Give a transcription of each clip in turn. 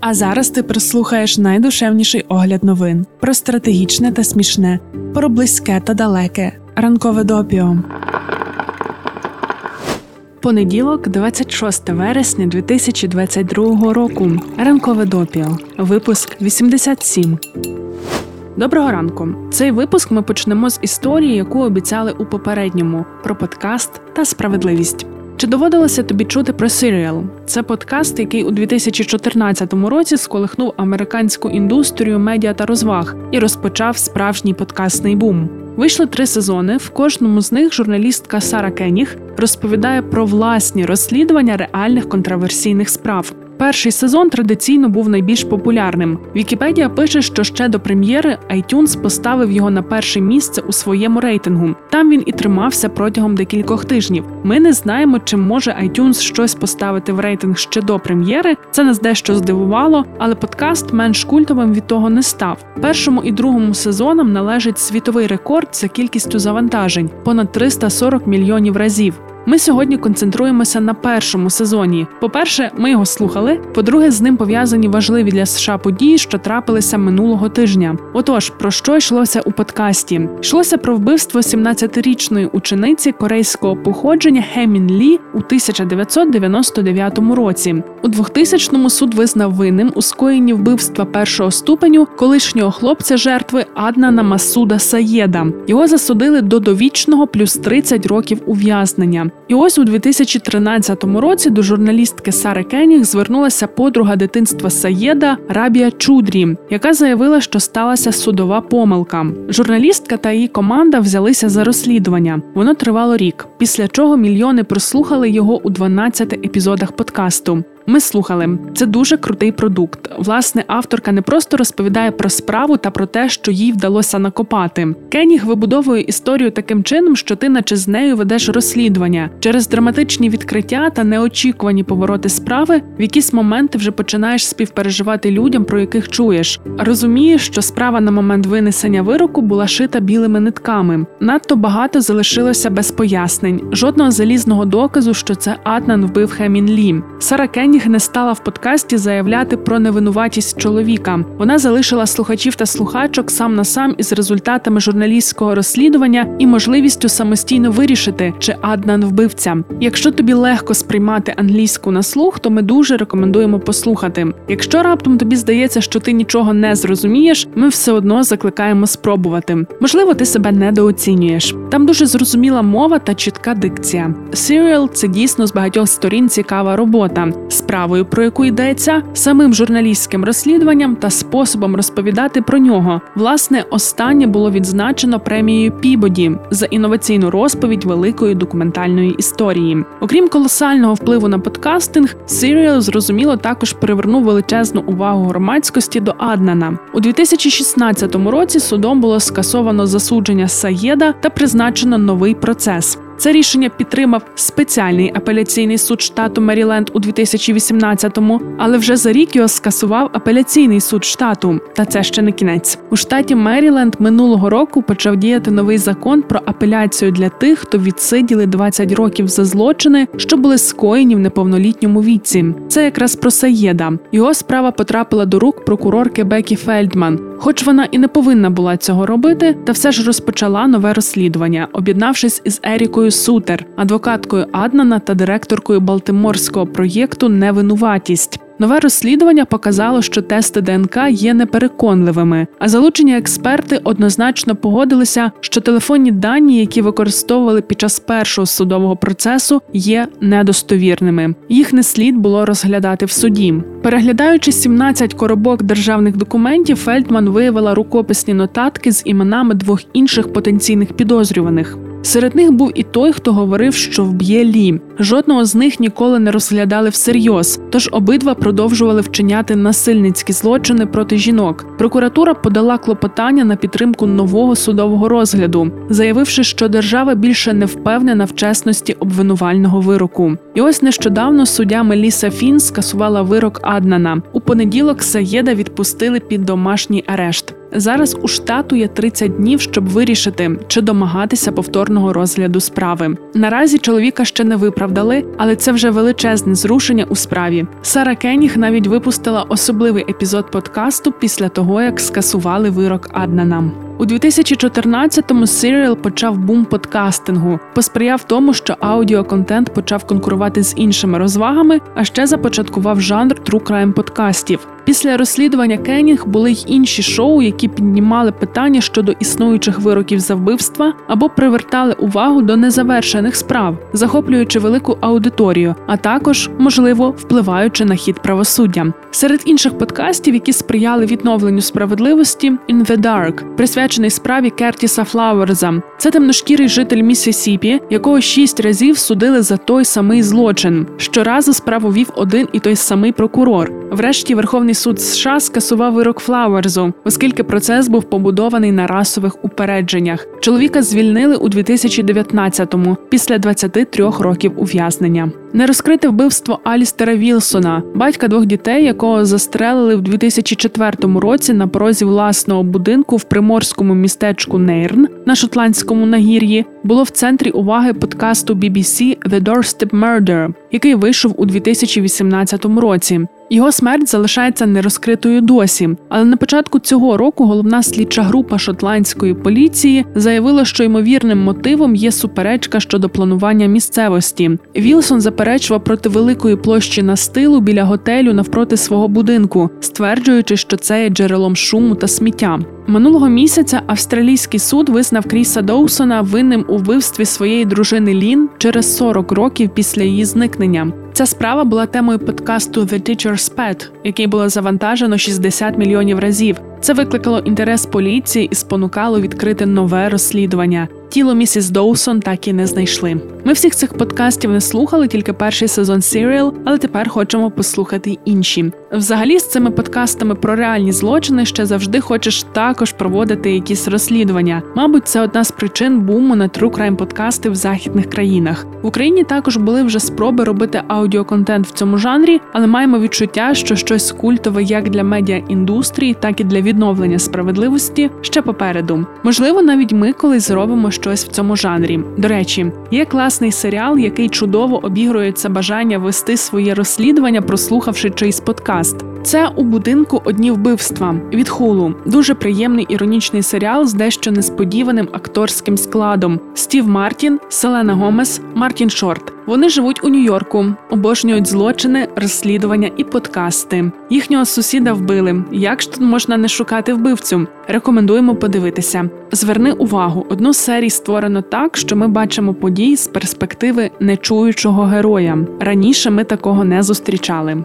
А зараз ти прислухаєш найдушевніший огляд новин про стратегічне та смішне, про близьке та далеке. Ранкове допіо. Понеділок, 26 вересня 2022 року. Ранкове допіо. Випуск 87. Доброго ранку. Цей випуск ми почнемо з історії, яку обіцяли у попередньому про подкаст та справедливість. Чи доводилося тобі чути про Serial? Це подкаст, який у 2014 році сколихнув американську індустрію медіа та розваг і розпочав справжній подкастний бум. Вийшли три сезони. В кожному з них журналістка Сара Кеніг розповідає про власні розслідування реальних контроверсійних справ. Перший сезон традиційно був найбільш популярним. Вікіпедія пише, що ще до прем'єри iTunes поставив його на перше місце у своєму рейтингу. Там він і тримався протягом декількох тижнів. Ми не знаємо, чи може iTunes щось поставити в рейтинг ще до прем'єри. Це нас дещо здивувало, але подкаст менш культовим від того не став. Першому і другому сезонам належить світовий рекорд за кількістю завантажень понад 340 мільйонів разів. Ми сьогодні концентруємося на першому сезоні. По-перше, ми його слухали. По-друге, з ним пов'язані важливі для США події, що трапилися минулого тижня. Отож, про що йшлося у подкасті? Йшлося про вбивство 17-річної учениці корейського походження Хемін Лі у 1999 році. У 2000-му суд визнав винним у скоєнні вбивства першого ступеню колишнього хлопця жертви Аднана Масуда Саєда. Його засудили до довічного плюс 30 років ув'язнення. І ось у 2013 році до журналістки Сари Кеніг звернулася подруга дитинства Саєда Рабія Чудрі, яка заявила, що сталася судова помилка. Журналістка та її команда взялися за розслідування. Воно тривало рік, після чого мільйони прослухали його у 12 епізодах подкасту. Ми слухали це дуже крутий продукт. Власне, авторка не просто розповідає про справу та про те, що їй вдалося накопати. Кеніг вибудовує історію таким чином, що ти, наче з нею, ведеш розслідування через драматичні відкриття та неочікувані повороти справи. В якісь моменти вже починаєш співпереживати людям, про яких чуєш. Розумієш, що справа на момент винесення вироку була шита білими нитками. Надто багато залишилося без пояснень, жодного залізного доказу, що це Атнан вбив Хемін Лі. Сара Кеніг Кеніг не стала в подкасті заявляти про невинуватість чоловіка. Вона залишила слухачів та слухачок сам на сам із результатами журналістського розслідування і можливістю самостійно вирішити, чи Аднан вбивця. Якщо тобі легко сприймати англійську на слух, то ми дуже рекомендуємо послухати. Якщо раптом тобі здається, що ти нічого не зрозумієш, ми все одно закликаємо спробувати. Можливо, ти себе недооцінюєш. Там дуже зрозуміла мова та чітка дикція. Serial – це дійсно з багатьох сторін цікава робота справою, про яку йдеться, самим журналістським розслідуванням та способом розповідати про нього. Власне, останнє було відзначено премією Пібоді за інноваційну розповідь великої документальної історії. Окрім колосального впливу на подкастинг, Serial, зрозуміло також привернув величезну увагу громадськості до Аднана у 2016 році. Судом було скасовано засудження Саєда та призначено новий процес. Це рішення підтримав спеціальний апеляційний суд штату Меріленд у 2018-му, але вже за рік його скасував апеляційний суд штату. Та це ще не кінець. У штаті Меріленд минулого року почав діяти новий закон про апеляцію для тих, хто відсиділи 20 років за злочини, що були скоєні в неповнолітньому віці. Це якраз про Саєда. Його справа потрапила до рук прокурорки Бекі Фельдман. Хоч вона і не повинна була цього робити, та все ж розпочала нове розслідування, об'єднавшись із Ерікою Сутер, адвокаткою Аднана та директоркою Балтиморського проєкту Невинуватість. Нове розслідування показало, що тести ДНК є непереконливими, а залучені експерти однозначно погодилися, що телефонні дані, які використовували під час першого судового процесу, є недостовірними. Їх не слід було розглядати в суді. Переглядаючи 17 коробок державних документів, Фельдман виявила рукописні нотатки з іменами двох інших потенційних підозрюваних. Серед них був і той, хто говорив, що вб'є Лі. Жодного з них ніколи не розглядали всерйоз, тож обидва продовжували вчиняти насильницькі злочини проти жінок. Прокуратура подала клопотання на підтримку нового судового розгляду, заявивши, що держава більше не впевнена в чесності обвинувального вироку. І ось нещодавно суддя Меліса Фін скасувала вирок Аднана. У понеділок Саєда відпустили під домашній арешт. Зараз у штату є 30 днів, щоб вирішити, чи домагатися повторного розгляду справи. Наразі чоловіка ще не виправдали, але це вже величезне зрушення у справі. Сара Кеніг навіть випустила особливий епізод подкасту після того, як скасували вирок Аднана. У 2014-му Serial почав бум подкастингу, посприяв тому, що аудіоконтент почав конкурувати з іншими розвагами, а ще започаткував жанр true crime подкастів. Після розслідування Кенінг були й інші шоу, які піднімали питання щодо існуючих вироків за вбивства або привертали увагу до незавершених справ, захоплюючи велику аудиторію, а також, можливо, впливаючи на хід правосуддя. Серед інших подкастів, які сприяли відновленню справедливості, «In the Dark», присвячений справі Кертіса Флауерза. Це темношкірий житель Міссісіпі, якого шість разів судили за той самий злочин. Щоразу справу вів один і той самий прокурор. Врешті Верховний суд США скасував вирок Флауерзу, оскільки процес був побудований на расових упередженнях. Чоловіка звільнили у 2019-му, після 23 років ув'язнення. Нерозкрите вбивство Алістера Вілсона, батька двох дітей, якого застрелили в 2004 році на порозі власного будинку в приморському містечку Нейрн на шотландському нагір'ї, було в центрі уваги подкасту BBC «The Doorstep Murder», який вийшов у 2018 році. Його смерть залишається нерозкритою досі. Але на початку цього року головна слідча група шотландської поліції заявила, що ймовірним мотивом є суперечка щодо планування місцевості. Вілсон заперечував проти великої площі настилу біля готелю навпроти свого будинку, стверджуючи, що це є джерелом шуму та сміття. Минулого місяця австралійський суд визнав Кріса Доусона винним у вбивстві своєї дружини Лін через 40 років після її зникнення. Ця справа була темою подкасту The Teacher's Pet, який було завантажено 60 мільйонів разів. Це викликало інтерес поліції і спонукало відкрити нове розслідування. Тіло місіс Доусон так і не знайшли. Ми всіх цих подкастів не слухали, тільки перший сезон Serial, але тепер хочемо послухати інші. Взагалі, з цими подкастами про реальні злочини ще завжди хочеш також проводити якісь розслідування. Мабуть, це одна з причин буму на true crime подкасти в західних країнах. В Україні також були вже спроби робити аудіоконтент в цьому жанрі, але маємо відчуття, що щось культове як для медіаіндустрії, так і для відновлення справедливості ще попереду. Можливо, навіть ми колись зробимо щось в цьому жанрі. До речі, є класний серіал, який чудово обігрується бажання вести своє розслідування, прослухавши чийсь подкаст. Це у будинку одні вбивства від хулу. Дуже приємний іронічний серіал з дещо несподіваним акторським складом: Стів Мартін, Селена Гомес, Мартін Шорт. Вони живуть у Нью-Йорку, обожнюють злочини, розслідування і подкасти. Їхнього сусіда вбили. Як ж тут можна не шукати вбивцю? Рекомендуємо подивитися. Зверни увагу, одну з серій створено так, що ми бачимо події з перспективи нечуючого героя. Раніше ми такого не зустрічали.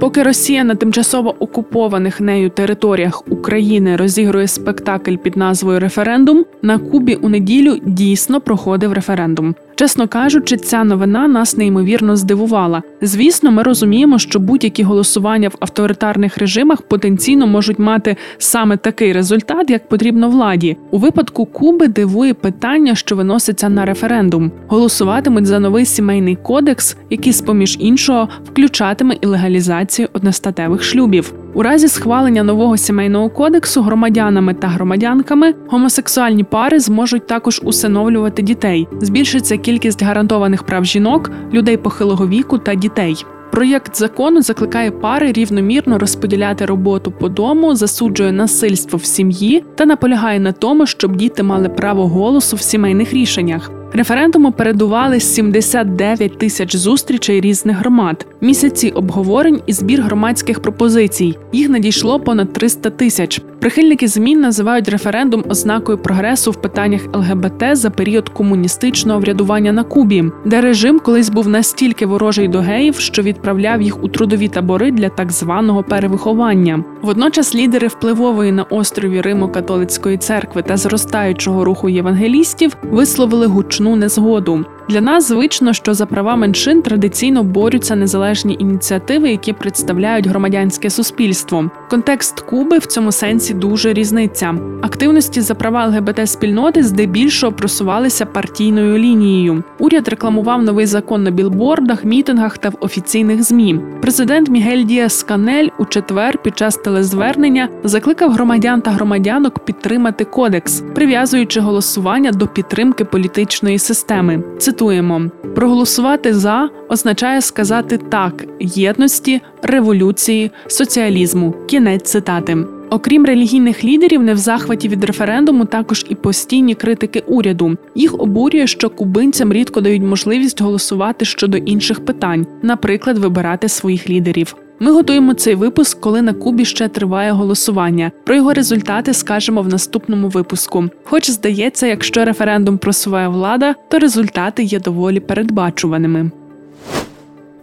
Поки Росія на тимчасово окупованих нею територіях України розігрує спектакль під назвою Референдум, на Кубі у неділю дійсно проходив референдум. Чесно кажучи, ця новина нас неймовірно здивувала. Звісно, ми розуміємо, що будь-які голосування в авторитарних режимах потенційно можуть мати саме такий результат, як потрібно владі. У випадку Куби дивує питання, що виноситься на референдум. Голосуватимуть за новий сімейний кодекс, який, з поміж іншого, включатиме і легалізацію одностатевих шлюбів. У разі схвалення нового сімейного кодексу громадянами та громадянками гомосексуальні пари зможуть також усиновлювати дітей. Збільшиться кількість гарантованих прав жінок, людей похилого віку та дітей. Проєкт закону закликає пари рівномірно розподіляти роботу по дому, засуджує насильство в сім'ї та наполягає на тому, щоб діти мали право голосу в сімейних рішеннях. Референдуму передували 79 тисяч зустрічей різних громад, місяці обговорень і збір громадських пропозицій. Їх надійшло понад 300 тисяч. Прихильники змін називають референдум ознакою прогресу в питаннях ЛГБТ за період комуністичного врядування на Кубі, де режим колись був настільки ворожий до геїв, що відправляв їх у трудові табори для так званого перевиховання. Водночас лідери впливової на острові Римо-католицької церкви та зростаючого руху євангелістів висловили гучну незгоду. Для нас звично, що за права меншин традиційно борються незалежні ініціативи, які представляють громадянське суспільство. Контекст Куби в цьому сенсі дуже різниця. Активності за права ЛГБТ спільноти здебільшого просувалися партійною лінією. Уряд рекламував новий закон на білбордах, мітингах та в офіційних змі. Президент Мігель Діас Канель у четвер під час телезвернення закликав громадян та громадянок підтримати кодекс, прив'язуючи голосування до підтримки політичної системи. Цитуємо: проголосувати за означає сказати так єдності, революції, соціалізму. Кінець цитати. Окрім релігійних лідерів, не в захваті від референдуму також і постійні критики уряду. Їх обурює, що кубинцям рідко дають можливість голосувати щодо інших питань, наприклад, вибирати своїх лідерів. Ми готуємо цей випуск, коли на Кубі ще триває голосування. Про його результати скажемо в наступному випуску. Хоч здається, якщо референдум просуває влада, то результати є доволі передбачуваними.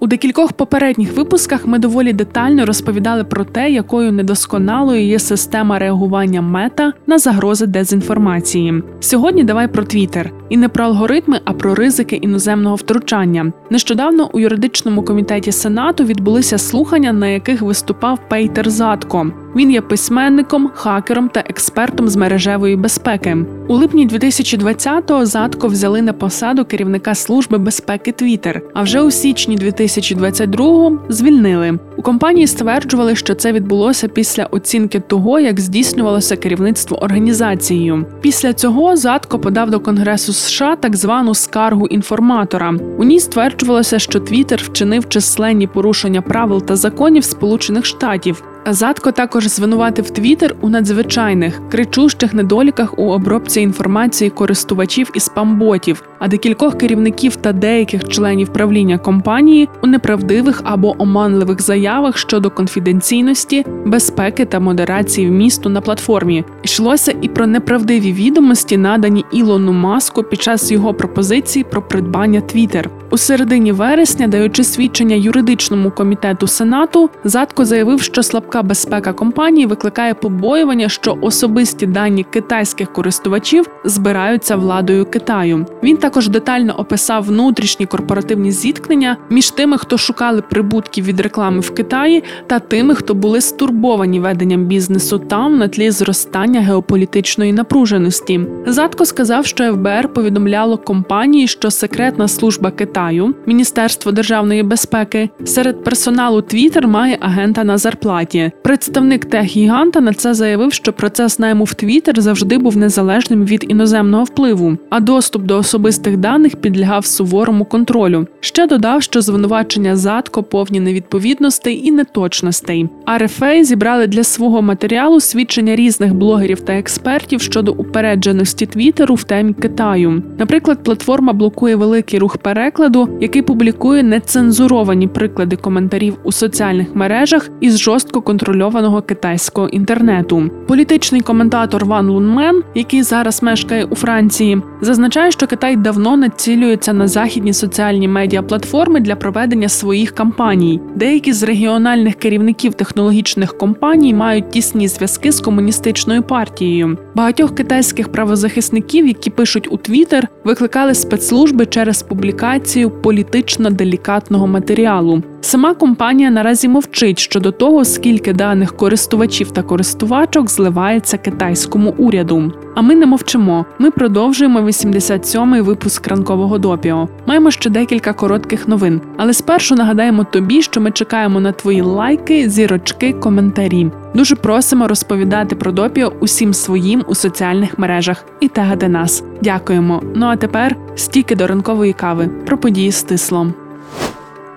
У декількох попередніх випусках ми доволі детально розповідали про те, якою недосконалою є система реагування мета на загрози дезінформації. Сьогодні давай про Твіттер. і не про алгоритми, а про ризики іноземного втручання. Нещодавно у юридичному комітеті Сенату відбулися слухання, на яких виступав Пейтер Затко. Він є письменником, хакером та експертом з мережевої безпеки. У липні 2020-го Затко взяли на посаду керівника служби безпеки Twitter, а вже у січні 2022-го звільнили. У компанії стверджували, що це відбулося після оцінки того, як здійснювалося керівництво організацією. Після цього Затко подав до Конгресу США так звану скаргу інформатора. У ній стверджувалося, що Твіттер вчинив численні порушення правил та законів Сполучених Штатів. Задко також звинуватив Твіттер у надзвичайних кричущих недоліках у обробці інформації користувачів і спамботів, а декількох керівників та деяких членів правління компанії у неправдивих або оманливих заявах щодо конфіденційності, безпеки та модерації вмісту на платформі. Йшлося і про неправдиві відомості, надані Ілону Маску під час його пропозиції про придбання Твіттер. У середині вересня, даючи свідчення юридичному комітету Сенату, Задко заявив, що слабка безпека компанії викликає побоювання, що особисті дані китайських користувачів збираються владою Китаю. Він також детально описав внутрішні корпоративні зіткнення між тими, хто шукали прибутків від реклами в Китаї, та тими, хто були стурбовані веденням бізнесу там на тлі зростання геополітичної напруженості. Задко сказав, що ФБР повідомляло компанії, що секретна служба Китаю, Міністерство державної безпеки, серед персоналу Twitter має агента на зарплаті. Представник тех-гіганта на це заявив, що процес найму в Twitter завжди був незалежним від іноземного впливу, а доступ до особистих даних підлягав суворому контролю. Ще додав, що звинувачення задко повні невідповідностей і неточностей. RFA зібрали для свого матеріалу свідчення різних блогерів та експертів щодо упередженості Твіттеру в темі Китаю. Наприклад, платформа блокує великий рух перекладу який публікує нецензуровані приклади коментарів у соціальних мережах із жорстко контрольованого китайського інтернету. Політичний коментатор Ван Лунмен, який зараз мешкає у Франції, зазначає, що Китай давно націлюються на західні соціальні медіаплатформи для проведення своїх кампаній. Деякі з регіональних керівників технологічних компаній мають тісні зв'язки з комуністичною партією. Багатьох китайських правозахисників, які пишуть у Твіттер, викликали спецслужби через публікацію політично делікатного матеріалу. Сама компанія наразі мовчить щодо того, скільки даних користувачів та користувачок зливається китайському уряду. А ми не мовчимо. Ми продовжуємо 87-й випуск ранкового допіо. Маємо ще декілька коротких новин. Але спершу нагадаємо тобі, що ми чекаємо на твої лайки, зірочки, коментарі. Дуже просимо розповідати про допіо усім своїм у соціальних мережах і тегати нас. Дякуємо. Ну а тепер стільки до ранкової кави про події з тислом.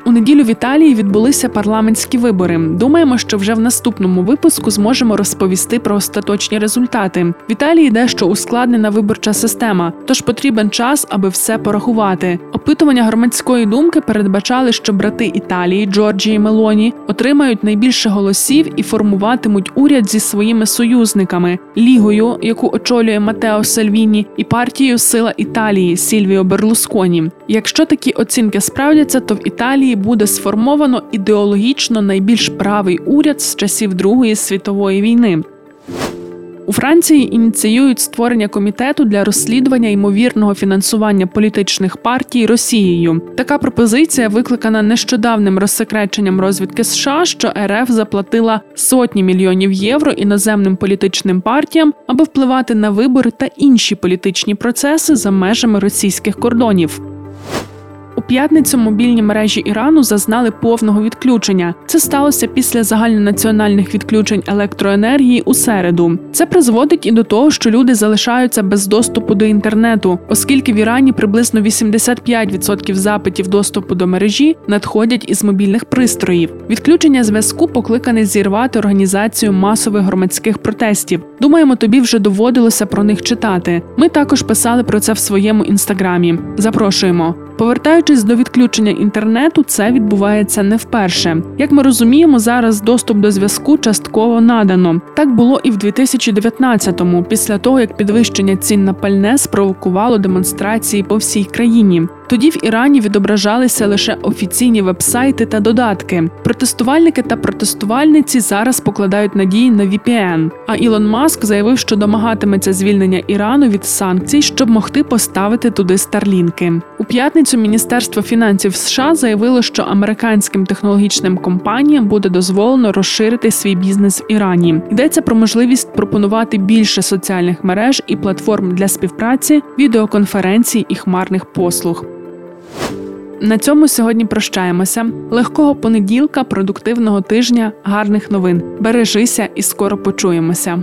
У неділю в Італії відбулися парламентські вибори. Думаємо, що вже в наступному випуску зможемо розповісти про остаточні результати. В Італії дещо ускладнена виборча система, тож потрібен час, аби все порахувати. Опитування громадської думки передбачали, що брати Італії Джорджії Мелоні отримають найбільше голосів і формуватимуть уряд зі своїми союзниками лігою, яку очолює Матео Сальвіні, і партією Сила Італії Сільвіо Берлусконі. Якщо такі оцінки справдяться, то в Італії буде сформовано ідеологічно найбільш правий уряд з часів Другої світової війни. У Франції ініціюють створення комітету для розслідування ймовірного фінансування політичних партій Росією. Така пропозиція викликана нещодавним розсекреченням розвідки США, що РФ заплатила сотні мільйонів євро іноземним політичним партіям, аби впливати на вибори та інші політичні процеси за межами російських кордонів. П'ятницю мобільні мережі Ірану зазнали повного відключення. Це сталося після загальнонаціональних відключень електроенергії у середу. Це призводить і до того, що люди залишаються без доступу до інтернету, оскільки в Ірані приблизно 85% запитів доступу до мережі надходять із мобільних пристроїв. Відключення зв'язку покликане зірвати організацію масових громадських протестів. Думаємо, тобі вже доводилося про них читати. Ми також писали про це в своєму інстаграмі. Запрошуємо. Повертаючись до відключення інтернету, це відбувається не вперше. Як ми розуміємо, зараз доступ до зв'язку частково надано. Так було і в 2019-му, після того як підвищення цін на пальне спровокувало демонстрації по всій країні. Тоді в Ірані відображалися лише офіційні вебсайти та додатки. Протестувальники та протестувальниці зараз покладають надії на VPN. А Ілон Маск заявив, що домагатиметься звільнення Ірану від санкцій, щоб могти поставити туди старлінки. У п'ятницю Міністерство фінансів США заявило, що американським технологічним компаніям буде дозволено розширити свій бізнес в Ірані. Йдеться про можливість пропонувати більше соціальних мереж і платформ для співпраці, відеоконференцій і хмарних послуг. На цьому сьогодні прощаємося. Легкого понеділка, продуктивного тижня, гарних новин. Бережися і скоро почуємося.